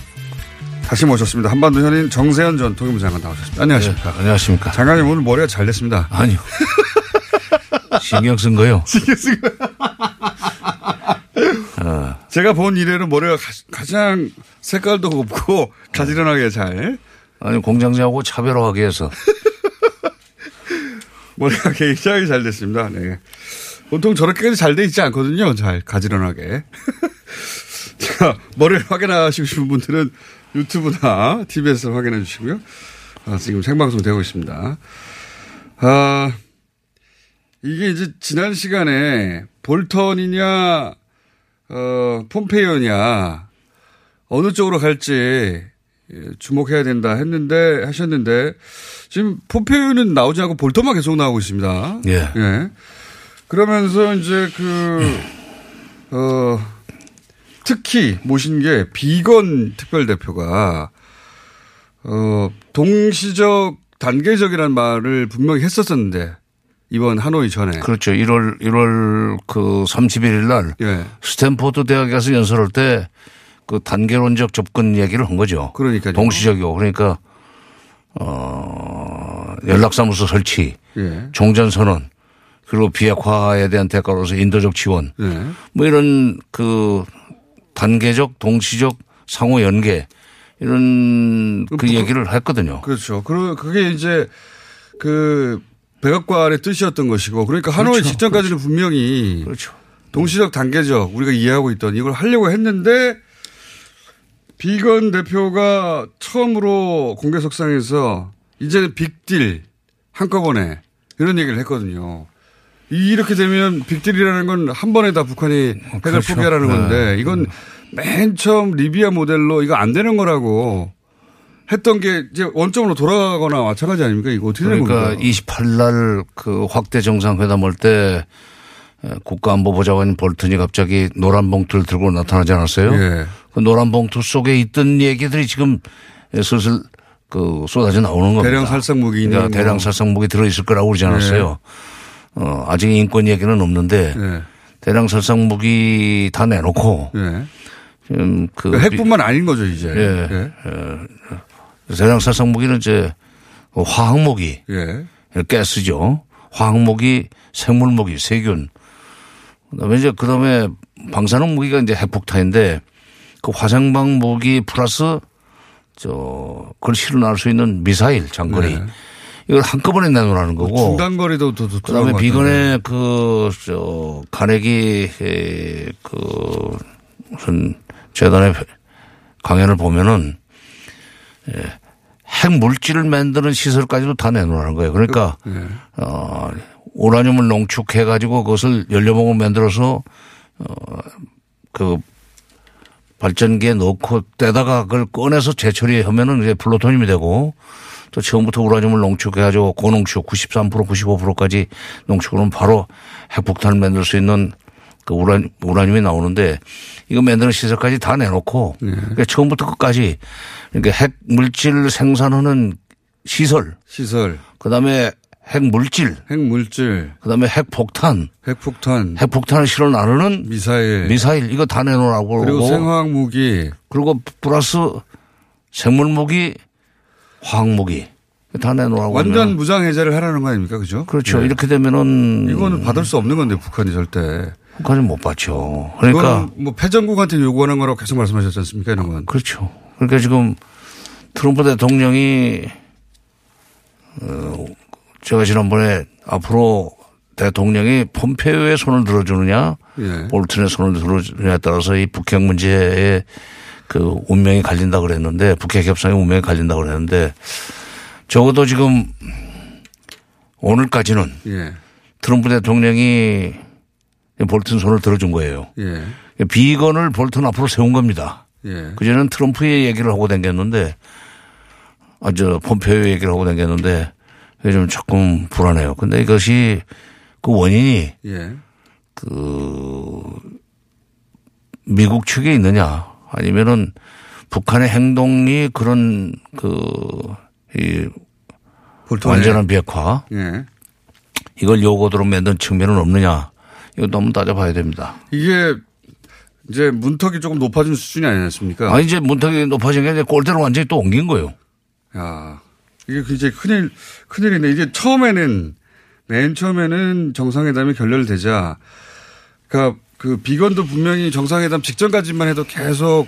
다시 모셨습니다. 한반도 현인 정세현 전 통일부 장관 나오셨습니다. 안녕하십니까. 네, 안녕하십니까. 장관님 오늘 머리가 잘 됐습니다. 아니요. 신경 쓴 거요. 신경 쓴 거요. 어. 제가 본 이래로 머리가 가, 장 색깔도 없고 가지런하게 잘. 아니 공장장하고 차별화하기 위해서. 머리가 굉장히 잘 됐습니다. 네. 보통 저렇게까지 잘 돼 있지 않거든요. 잘 가지런하게. 자, 머리를 확인하시고 싶은 분들은 유튜브나 TBS를 확인해 주시고요. 아, 지금 생방송 되고 있습니다. 아, 이게 이제 지난 시간에 볼턴이냐, 어, 폼페이오냐, 어느 쪽으로 갈지 주목해야 된다 했는데, 하셨는데, 지금 폼페이오는 나오지 않고 볼턴만 계속 나오고 있습니다. 예. 예. 그러면서 이제 그, 어, 특히 모신 게 비건 특별대표가 어 동시적 단계적이라는 말을 분명히 했었었는데 이번 하노이 전에 그렇죠. 1월 1월 그 31일 날 예. 스탠포드 대학에 가서 연설할 때 그 단계론적 접근 얘기를 한 거죠. 그러니까 동시적이고 그러니까 어 연락사무소 설치, 예. 종전 선언 그리고 비핵화에 대한 대가로서 인도적 지원 예. 뭐 이런 그 단계적 동시적 상호 연계 이런 그 얘기를 했거든요. 그렇죠. 그리고 그게 이제 그 백악관의 뜻이었던 것이고 그러니까 하노이 그렇죠. 직전까지는 분명히 그렇죠. 동시적 단계적 우리가 이해하고 있던 이걸 하려고 했는데 비건 대표가 처음으로 공개석상에서 이제는 빅딜 한꺼번에 이런 얘기를 했거든요. 이렇게 되면 빅딜이라는 건 한 번에 다 북한이 핵을 그렇죠. 포기하라는 네. 건데 이건 맨 처음 리비아 모델로 이거 안 되는 거라고 했던 게 이제 원점으로 돌아가거나 마찬가지 아닙니까? 이거 어떻게 되는 그러니까 겁니까? 28일 날그 확대 정상회담 할 때 국가안보보좌관 볼튼이 갑자기 노란 봉투를 들고 나타나지 않았어요? 예. 그 노란 봉투 속에 있던 얘기들이 지금 슬슬 그 쏟아져 나오는 겁니다. 대량 살상 무기니 그러니까 뭐. 대량 살상 무기 들어 있을 거라고 그러지 않았어요. 어, 아직 인권 얘기는 없는데 예. 대량 살상 무기 다 내놓고 예. 지금 그그 핵뿐만 아닌 거죠 이제. 예. 예. 예. 대량 살상 무기는 이제 화학 무기, 예. 가스죠. 화학 무기, 생물 무기, 세균. 그다음에 이제 그다음에 방사능 무기가 이제 핵폭탄인데 그 화생방 무기 플러스 저 그걸 실어날 수 있는 미사일 장거리 네. 이걸 한꺼번에 내놓으라는 거고. 중단거리도 더, 더 그다음에 비건의 그, 저, 가내기, 에, 그, 무슨 재단의 강연을 보면은, 예, 핵 물질을 만드는 시설까지도 다 내놓으라는 거예요. 그러니까, 네. 어, 우라늄을 농축해 가지고 그것을 연료봉을 만들어서, 어, 그, 발전기에 넣고 떼다가 그걸 꺼내서 재처리하면은 이제 플루토늄이 되고 또 처음부터 우라늄을 농축해가지고 고농축 93% 95%까지 농축으로는 바로 핵폭탄을 만들 수 있는 그 우라, 우라늄이 나오는데 이거 만드는 시설까지 다 내놓고 그러니까 처음부터 끝까지 그러니까 핵 물질 생산하는 시설 시설. 그 다음에 핵 물질 핵 물질. 그 다음에 핵 폭탄 핵 폭탄. 핵 폭탄을 실어 나르는 미사일. 미사일 이거 다 내놓으라고 그리고 생화학 무기. 그리고 플러스 생물 무기 화학 무기 다 내놓으라고 완전 그러면 무장 해제를 하라는 거 아닙니까? 그죠? 그렇죠. 예. 이렇게 되면은 이거는 받을 수 없는 건데 북한이 절대. 북한이 못 받죠. 그러니까 뭐 패전국한테 요구하는 거라고 계속 말씀하셨지 않습니까? 이런 건. 그렇죠. 그러니까 지금 트럼프 대통령이 어 제가 지난번에 앞으로 대통령이 폼페이오의 손을 들어주느냐 예. 볼튼의 손을 들어주느냐에 따라서 이 북핵 문제의 그 운명이 갈린다 그랬는데 북핵 협상의 운명이 갈린다 그랬는데 적어도 지금 오늘까지는 예. 트럼프 대통령이 볼튼 손을 들어준 거예요. 예. 비건을 볼튼 앞으로 세운 겁니다. 예. 그전에는 트럼프의 얘기를 하고 다녔는데, 아, 저, 폼페이오 얘기를 하고 그게 좀 조금 불안해요. 근데 이것이 그 원인이 예. 그, 미국 측에 있느냐, 아니면은 북한의 행동이 그런 그, 이, 볼턴의- 완전한 비핵화, 예. 이걸 요구도로 만든 측면은 없느냐, 이것도 한번 따져봐야 됩니다. 이게 이제 문턱이 조금 높아진 수준이 아니었습니까? 아, 이제 문턱이 높아진 게 이제 꼴대로 완전히 또 옮긴 거예요. 야, 이게 굉장히 큰일, 큰일이네. 이게 처음에는, 맨 처음에는 정상회담이 결렬되자, 그니까 그 비건도 분명히 정상회담 직전까지만 해도 계속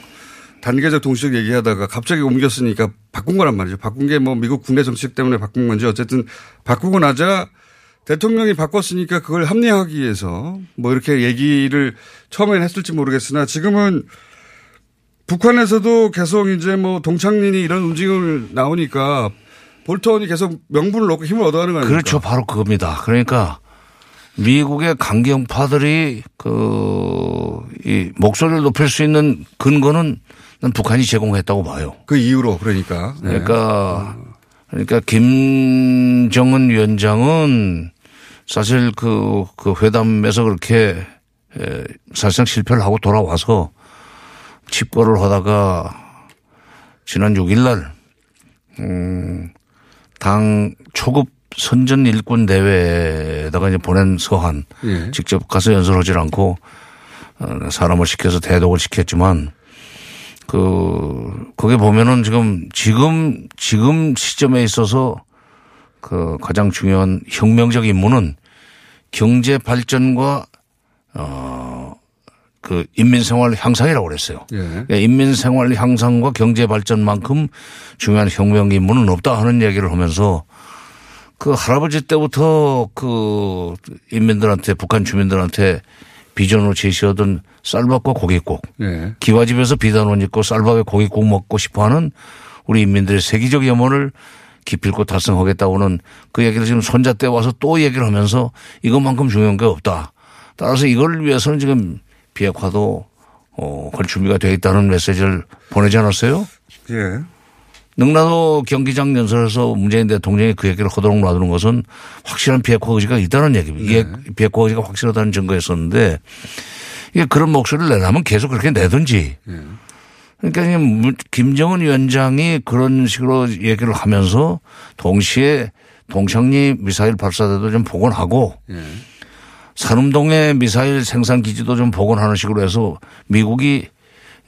단계적 동시적 얘기하다가 갑자기 옮겼으니까 바꾼 거란 말이죠. 바꾼 게 뭐 미국 국내 정책 때문에 바꾼 건지 어쨌든 바꾸고 나자 대통령이 바꿨으니까 그걸 합리화하기 위해서 뭐 이렇게 얘기를 처음에는 했을지 모르겠으나 지금은 북한에서도 계속 이제 뭐 동창린이 이런 움직임을 나오니까 볼턴이 계속 명분을 놓고 힘을 얻어가는 거 아닙니까? 그렇죠. 바로 그겁니다. 그러니까 미국의 강경파들이 그, 이 목소리를 높일 수 있는 근거는 난 북한이 제공했다고 봐요. 그 이후로 그러니까. 네. 그러니까 그러니까 김정은 위원장은 사실 그, 그 회담에서 그렇게 에, 사실상 실패를 하고 돌아와서 집거를 하다가 지난 6일 날, 음, 당 초급 선전 일꾼 대회에다가 이제 보낸 서한 예. 직접 가서 연설하지 않고 어, 사람을 시켜서 대독을 시켰지만 그 그게 보면은 지금 지금 지금 시점에 있어서 그 가장 중요한 혁명적 임무는 경제 발전과 어그 인민 생활 향상이라고 그랬어요. 예. 예, 인민 생활 향상과 경제 발전만큼 중요한 혁명 임무는 없다 하는 얘기를 하면서 그 할아버지 때부터 그 인민들한테 북한 주민들한테 비전으로 제시하던 쌀밥과 고깃국 예. 기와집에서 비단 옷 입고 쌀밥에 고깃국 먹고 싶어하는 우리 인민들의 세계적 염원을 기필코 달성하겠다고는 그 얘기를 지금 손자 때 와서 또 얘기를 하면서 이것만큼 중요한 게 없다. 따라서 이걸 위해서는 지금 비핵화도 어, 걸 준비가 되어 있다는 메시지를 보내지 않았어요? 예. 능라도 경기장 연설에서 문재인 대통령이 그 얘기를 허도록 놔두는 것은 확실한 비핵화 의지가 있다는 얘기입니다. 이게 비핵화 의지가 확실하다는 증거였었는데 이게 그런 목소리를 내려면 계속 그렇게 내든지. 그러니까 지금 김정은 위원장이 그런 식으로 얘기를 하면서 동시에 동창리 미사일 발사대도 좀 복원하고 산음동의 미사일 생산 기지도 좀 복원하는 식으로 해서 미국이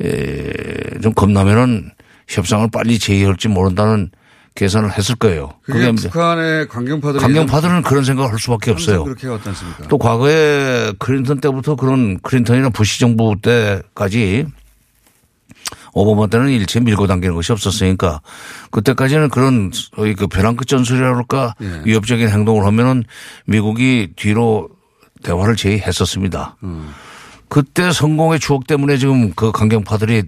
에, 좀 겁나면은 협상을 빨리 제의할지 모른다는 계산을 했을 거예요. 그게 이제 북한의 강경파들이 강경파들은 그런 생각을 할 수밖에 없어요. 그렇게 해왔지 않습니까? 또 과거에 클린턴 때부터 그런 클린턴이나 부시 정부 때까지 오바마 때는 일체 밀고 당기는 것이 없었으니까 그때까지는 그런 소위 그 벼랑 끝 전술이라 그럴까 예. 위협적인 행동을 하면은 미국이 뒤로 대화를 제의했었습니다. 음. 그때 성공의 추억 때문에 지금 그 강경파들이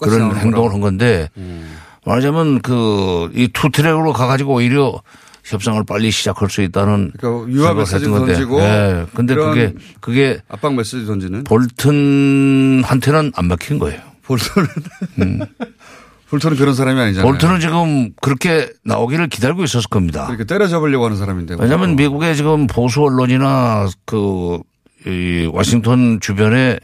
그런 행동을. 한 건데 음. 말하자면 그 이 two track으로 가가지고 오히려 협상을 빨리 시작할 수 있다는 그러니까 유화 메시지. 던지고 예. 근데 그게 그게 압박 메시지 던지는 볼튼한테는 안 먹힌 거예요. 볼턴은 볼턴은 그런 사람이 아니잖아요. 볼튼은 지금 그렇게 나오기를 기다리고 있었을 겁니다. 그렇게 때려잡으려고 하는 사람인데. 왜냐하면 미국의 지금 보수 언론이나 그, 이 워싱턴 주변에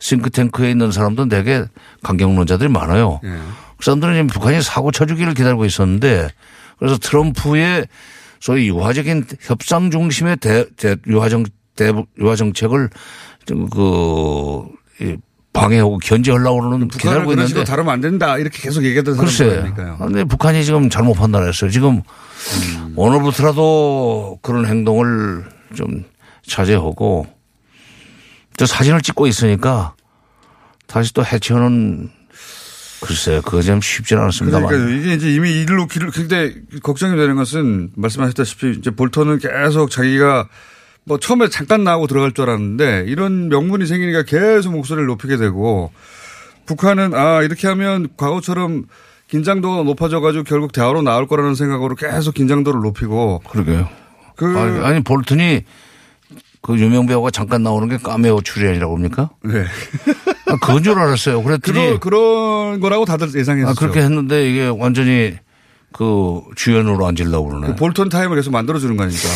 싱크탱크에 있는 사람도 되게 강경론자들이 많아요. 예. 그 사람들은 지금 북한이 사고 쳐주기를 기다리고 있었는데 그래서 트럼프의 소위 유화적인 협상 중심의 대, 대 유화정, 대, 유화 정책을 좀 그, 이 방해하고 견제하려고 그러는 기다리고 있는데 다루면 안 된다 이렇게 계속 얘기했던 글쎄. 사람들이니까요. 근데 북한이 지금 잘못 판단했어요. 지금 음. 오늘부터라도 그런 행동을 좀 자제하고 또 사진을 찍고 있으니까 다시 또 해치우는 글쎄요. 그거 좀 쉽지는 않습니다만. 그러니까 이게 이제 이미 일을 놓기를 근데 걱정이 되는 것은 말씀하셨다시피 이제 볼턴은 계속 자기가 뭐 처음에 잠깐 나오고 들어갈 줄 알았는데 이런 명분이 생기니까 계속 목소리를 높이게 되고 북한은 아 이렇게 하면 과거처럼 긴장도가 높아져 가지고 결국 대화로 나올 거라는 생각으로 계속 긴장도를 높이고 그러게요. 그 아니, 아니, 볼튼이 그 유명 배우가 잠깐 나오는 게 까메오 출연이라고 합니까? 네. 아, 그건 줄 알았어요. 그랬더니 그런 그런 거라고 다들 예상했었죠. 아, 그렇게 했는데 이게 완전히 그 주연으로 앉으려고 그러네. 그 볼턴 타임을 계속 만들어 주는 거 아닙니까?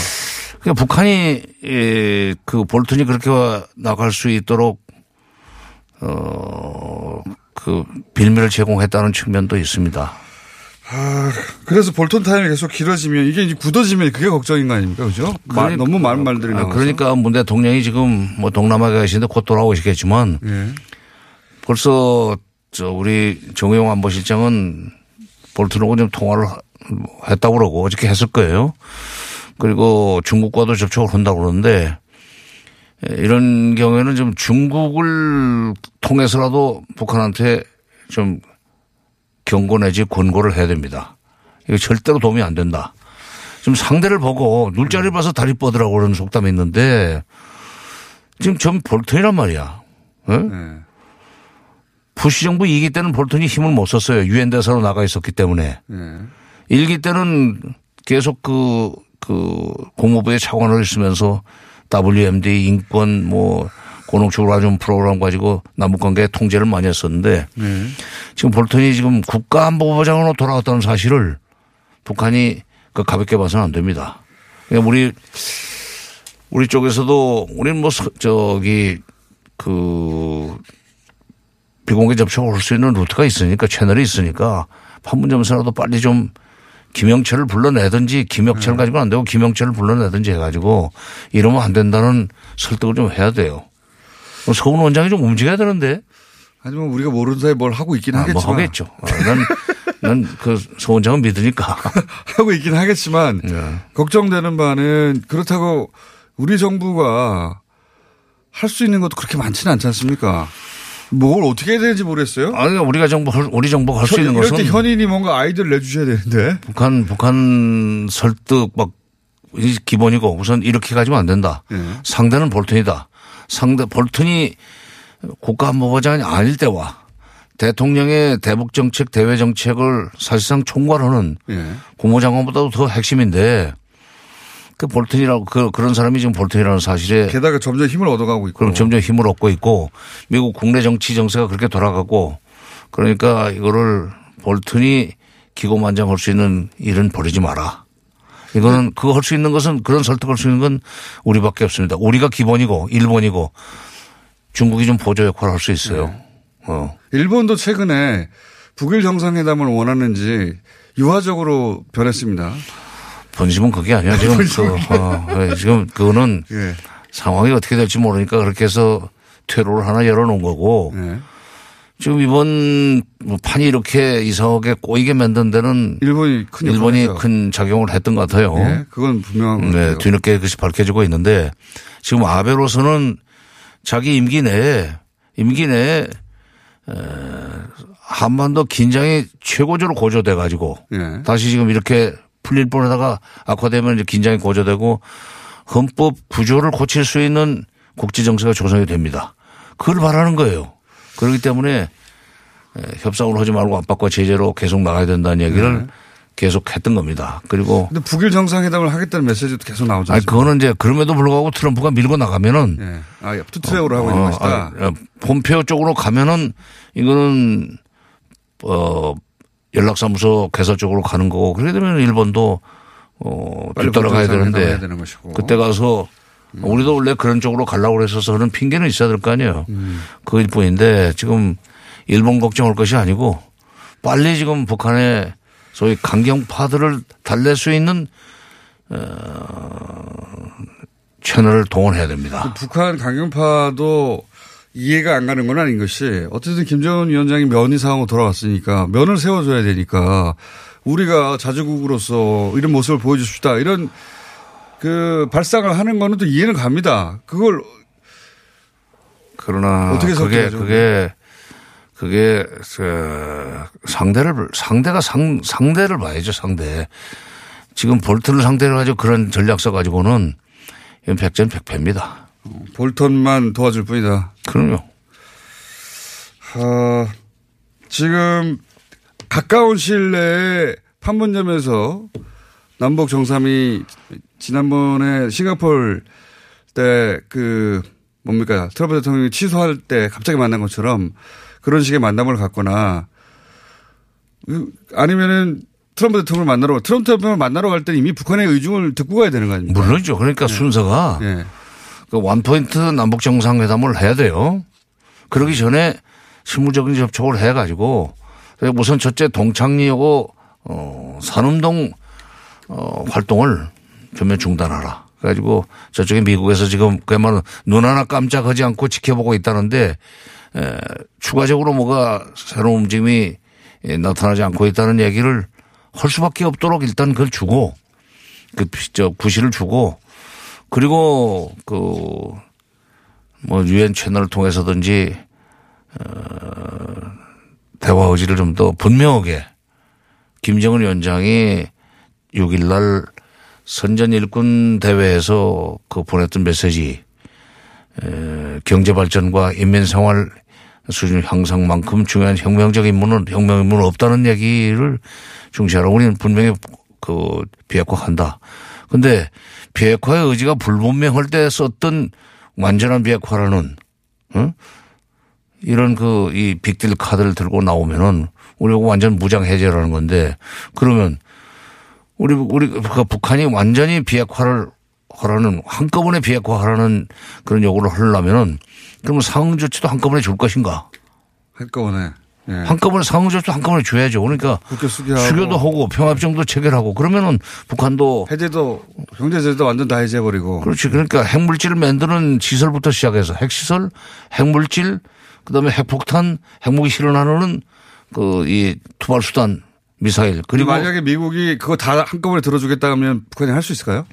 그러니까 북한이 예, 그 볼튼이 그렇게 나갈 수 있도록 어 그 빌미를 제공했다는 측면도 있습니다. 아, 그래서 볼턴 타임이 계속 길어지면 이게 이제 굳어지면 그게 걱정인 거 아닙니까? 그죠? 마- 그러니까- 너무 많은 말들이 아, 나와서. 그러니까 문 대 통령이 지금 뭐 동남아에 계시는데 곧 돌아오시겠지만 예. 벌써 저 우리 정의용 안보실장은 볼튼하고 좀 통화를 했다고 그러고 어저께 했을 거예요. 그리고 중국과도 접촉을 한다고 그러는데 예, 이런 경우에는 좀 중국을 통해서라도 북한한테 좀 경고 내지 권고를 해야 됩니다. 이거 절대로 도움이 안 된다. 지금 상대를 보고 눈자리를 봐서 다리 뻗으라고 그러는 속담이 있는데 지금 전 볼턴이란 말이야. 어? 부시 정부 2기 때는 볼턴이 힘을 못 썼어요. 유엔 대사로 나가 있었기 때문에. 예. 1기 때는 계속 그, 그 국무부의 차관을 있으면서 WMD 인권 뭐 고농축을 가진 프로그램 가지고 남북관계 통제를 많이 했었는데 예. 지금 볼턴이 지금 국가안보보장으로 돌아왔다는 사실을 북한이 그 가볍게 봐서는 안 됩니다. 그러니까 우리 우리 쪽에서도 우리는 뭐 서- 저기 그 비공개 접촉을 할수 있는 루트가 있으니까 채널이 있으니까 판문점에서라도 빨리 좀 김영철을 불러내든지 김영철 가지고는 안 되고 김영철을 불러내든지 해가지고 이러면 안 된다는 설득을 좀 해야 돼요. 서훈 원장이 좀 움직여야 되는데. 하지만 우리가 모르는 사이에 뭘 하고 있긴 아, 하겠지만. 뭐 하겠죠. 난, 난그서 원장은 믿으니까. 하고 있긴 하겠지만 네. 걱정되는 바는 그렇다고 우리 정부가 할 수 있는 것도 그렇게 많지는 않지 않습니까? 뭘 어떻게 해야 되는지 모르겠어요. 아니, 우리가 정부, 할- 우리 정부가 할 수 있는 이럴 것은 때 현인이 뭔가 아이디어를 내주셔야 되는데. 북한, 북한 설득 막이 기본이고 우선 이렇게 가지면 안 된다. 예. 상대는 볼튼이다. 상대, 볼튼이 국가안보보장이 아닐 때와 대통령의 대북 정책, 대외 정책을 사실상 총괄하는 예. 국무장관보다도 더 핵심인데 그 볼튼이라고 그, 그런 사람이 지금 볼튼이라는 사실에 게다가 점점 힘을 얻어가고 있고. 그럼 점점 힘을 얻고 있고 미국 국내 정치 정세가 그렇게 돌아가고 그러니까 이거를 볼튼이 기고만장할 수 있는 일은 벌이지 마라. 이거는 그거 할 수 있는 것은 그런 설득할 수 있는 건 우리밖에 없습니다. 우리가 기본이고 일본이고 중국이 좀 보조 역할을 할 수 있어요. 어. 일본도 최근에 북일 정상회담을 원하는지 유화적으로 변했습니다. 본심은 그게 아니야. 지금 그, 어, 예, 지금 그거는 예. 상황이 어떻게 될지 모르니까 그렇게 해서 퇴로를 하나 열어놓은 거고 예. 지금 이번 뭐 판이 이렇게 이상하게 꼬이게 만든 데는 일본이 큰 일본이. 큰 작용을 했던 것 같아요. 예, 그건 분명한 것 네. 뒤늦게 그것이 밝혀지고 있는데 지금 아베로서는 자기 임기 내에 임기 내에 에, 한반도 긴장이 최고조로 고조돼 가지고 예. 다시 지금 이렇게 풀릴 뻔하다가 악화되면 이제 긴장이 고조되고 헌법 구조를 고칠 수 있는 국제 정세가 조성이 됩니다. 그걸 바라는 거예요. 그렇기 때문에 에, 협상을 하지 말고 압박과 제재로 계속 나가야 된다는 얘기를 네. 계속 했던 겁니다. 그리고 근데 북일 정상회담을 하겠다는 메시지도 계속 나오죠. 아니 그거는 이제 그럼에도 불구하고 트럼프가 밀고 나가면은 예. 아, 투트랙으로 하고 있는 것이다. 아, 폼페오 쪽으로 가면은 이거는 어 연락사무소 개설 쪽으로 가는 거고 그렇게 되면 일본도 어 뒤따라가야 되는데. 그때 가서 우리도 원래 그런 쪽으로 가려고 그랬어서 그런 핑계는 있어야 될 거 아니에요. 음. 그일 뿐인데 지금 일본 걱정할 것이 아니고 빨리 지금 북한의 소위 강경파들을 달랠 수 있는 어, 채널을 동원해야 됩니다. 그 북한 강경파도 이해가 안 가는 건 아닌 것이 어쨌든 김정은 위원장이 면이 상황으로 돌아왔으니까 면을 세워줘야 되니까 우리가 자주국으로서 이런 모습을 보여줍시다 이런 그 발상을 하는 거는 또 이해는 갑니다. 그걸 그러나 어떻게 그게? 그게 그게 그 상대를 상대가 상 상대를 봐야죠 상대. 지금 볼튼을 상대로 가지고 그런 전략 써 가지고는 이건 백전백패입니다. 볼턴만 도와줄 뿐이다. 그럼요. 어, 지금 가까운 시일 내에 판문점에서 남북 정상이 지난번에 싱가폴 때 그 뭡니까 트럼프 대통령이 취소할 때 갑자기 만난 것처럼 그런 식의 만남을 갖거나 그 아니면은 트럼프 대통령을 만나러 트럼프 대통령을 만나러 갈 때는 이미 북한의 의중을 듣고 가야 되는 거 아닙니까? 물론이죠. 그러니까 순서가 예. 그 원포인트 남북 정상회담을 해야 돼요. 그러기 전에 실무적인 접촉을 해 가지고 우선 첫째 동창리하고 어 산음동 어 활동을 전면 중단하라. 그래가지고 저쪽에 미국에서 지금 그야말로 눈 하나 깜짝하지 않고 지켜보고 있다는데 에, 추가적으로 뭐가 새로운 움직임이 예, 나타나지 않고 있다는 얘기를 할 수밖에 없도록 일단 그걸 주고 그저 구실을 주고 그리고 그뭐 유엔 채널을 통해서든지 어 대화 의지를 좀 더 분명하게 김정은 위원장이 6일 날 선전 일꾼 대회에서 그 보냈던 메시지 에, 경제 발전과 인민 생활 수준 향상만큼 중요한 혁명적 임무는 혁명 임무는 없다는 얘기를 중시하라. 우리는 분명히 그 비핵화한다. 근데 비핵화의 의지가 불분명할 때 썼던 완전한 비핵화라는 어? 이런 그 이 빅딜 카드를 들고 나오면은 우리가 완전 무장 해제라는 건데 그러면 우리 우리 그 북한이 완전히 비핵화를 하라는 한꺼번에 비핵화하라는 그런 요구를 하려면은 그러면 상응 조치도 한꺼번에 줄 것인가? 한꺼번에. 예. 한꺼번에 상응 조치도 한꺼번에 줘야죠. 그러니까. 수교도 하고 평화협정도 체결하고 그러면은 북한도 해제도 경제 제재도 완전 다 해제해버리고. 그렇지. 그러니까 핵물질을 만드는 시설부터 시작해서 핵시설, 핵물질, 그다음에 핵폭탄, 핵무기 실현하는 그 이 투발 수단 미사일 그리고 만약에 미국이 그거 다 한꺼번에 들어주겠다 하면 북한이 할 수 있을까요?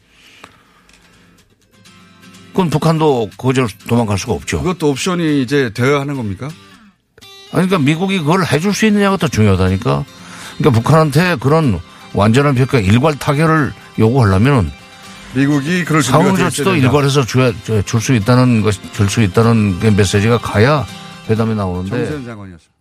그건 북한도 그저 도망갈 수가 없죠. 그것도 옵션이 이제 되어야 하는 겁니까? 아니, 그러니까 미국이 그걸 해줄 수 있느냐가 더 중요하다니까. 그러니까 북한한테 그런 완전한 비핵화 일괄 타결을 요구하려면 미국이 그럴 돼 조치도. 일괄해서 줄 수 있다는 것, 줄 수 있다는 그 메시지가 가야 회담이 나오는데. 정세현 장관이었습니다. 예.